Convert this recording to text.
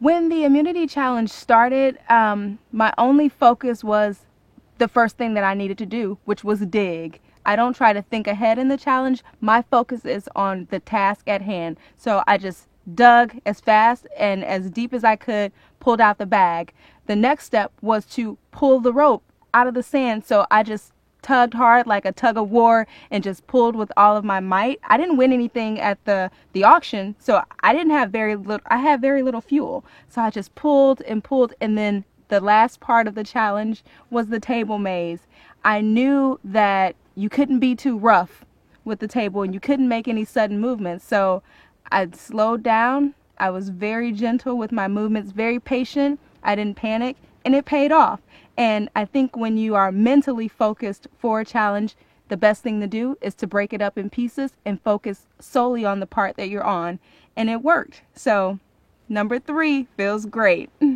When the immunity challenge started, um, my only focus was the first thing that I needed to do, which was dig. I don't try to think ahead in the challenge. My focus is on the task at hand. So I just dug as fast and as deep as I could, pulled out the bag. The next step was to pull the rope out of the sand. So I just tugged hard like a tug of war and just pulled with all of my might. I didn't win anything at the the auction, so I didn't have very little I had very little fuel. So I just pulled and pulled and then the last part of the challenge was the table maze. I knew that you couldn't be too rough with the table and you couldn't make any sudden movements. So I slowed down. I was very gentle with my movements, very patient. I didn't panic and it paid off. And I think when you are mentally focused for a challenge, the best thing to do is to break it up in pieces and focus solely on the part that you're on. And it worked. So, number three feels great.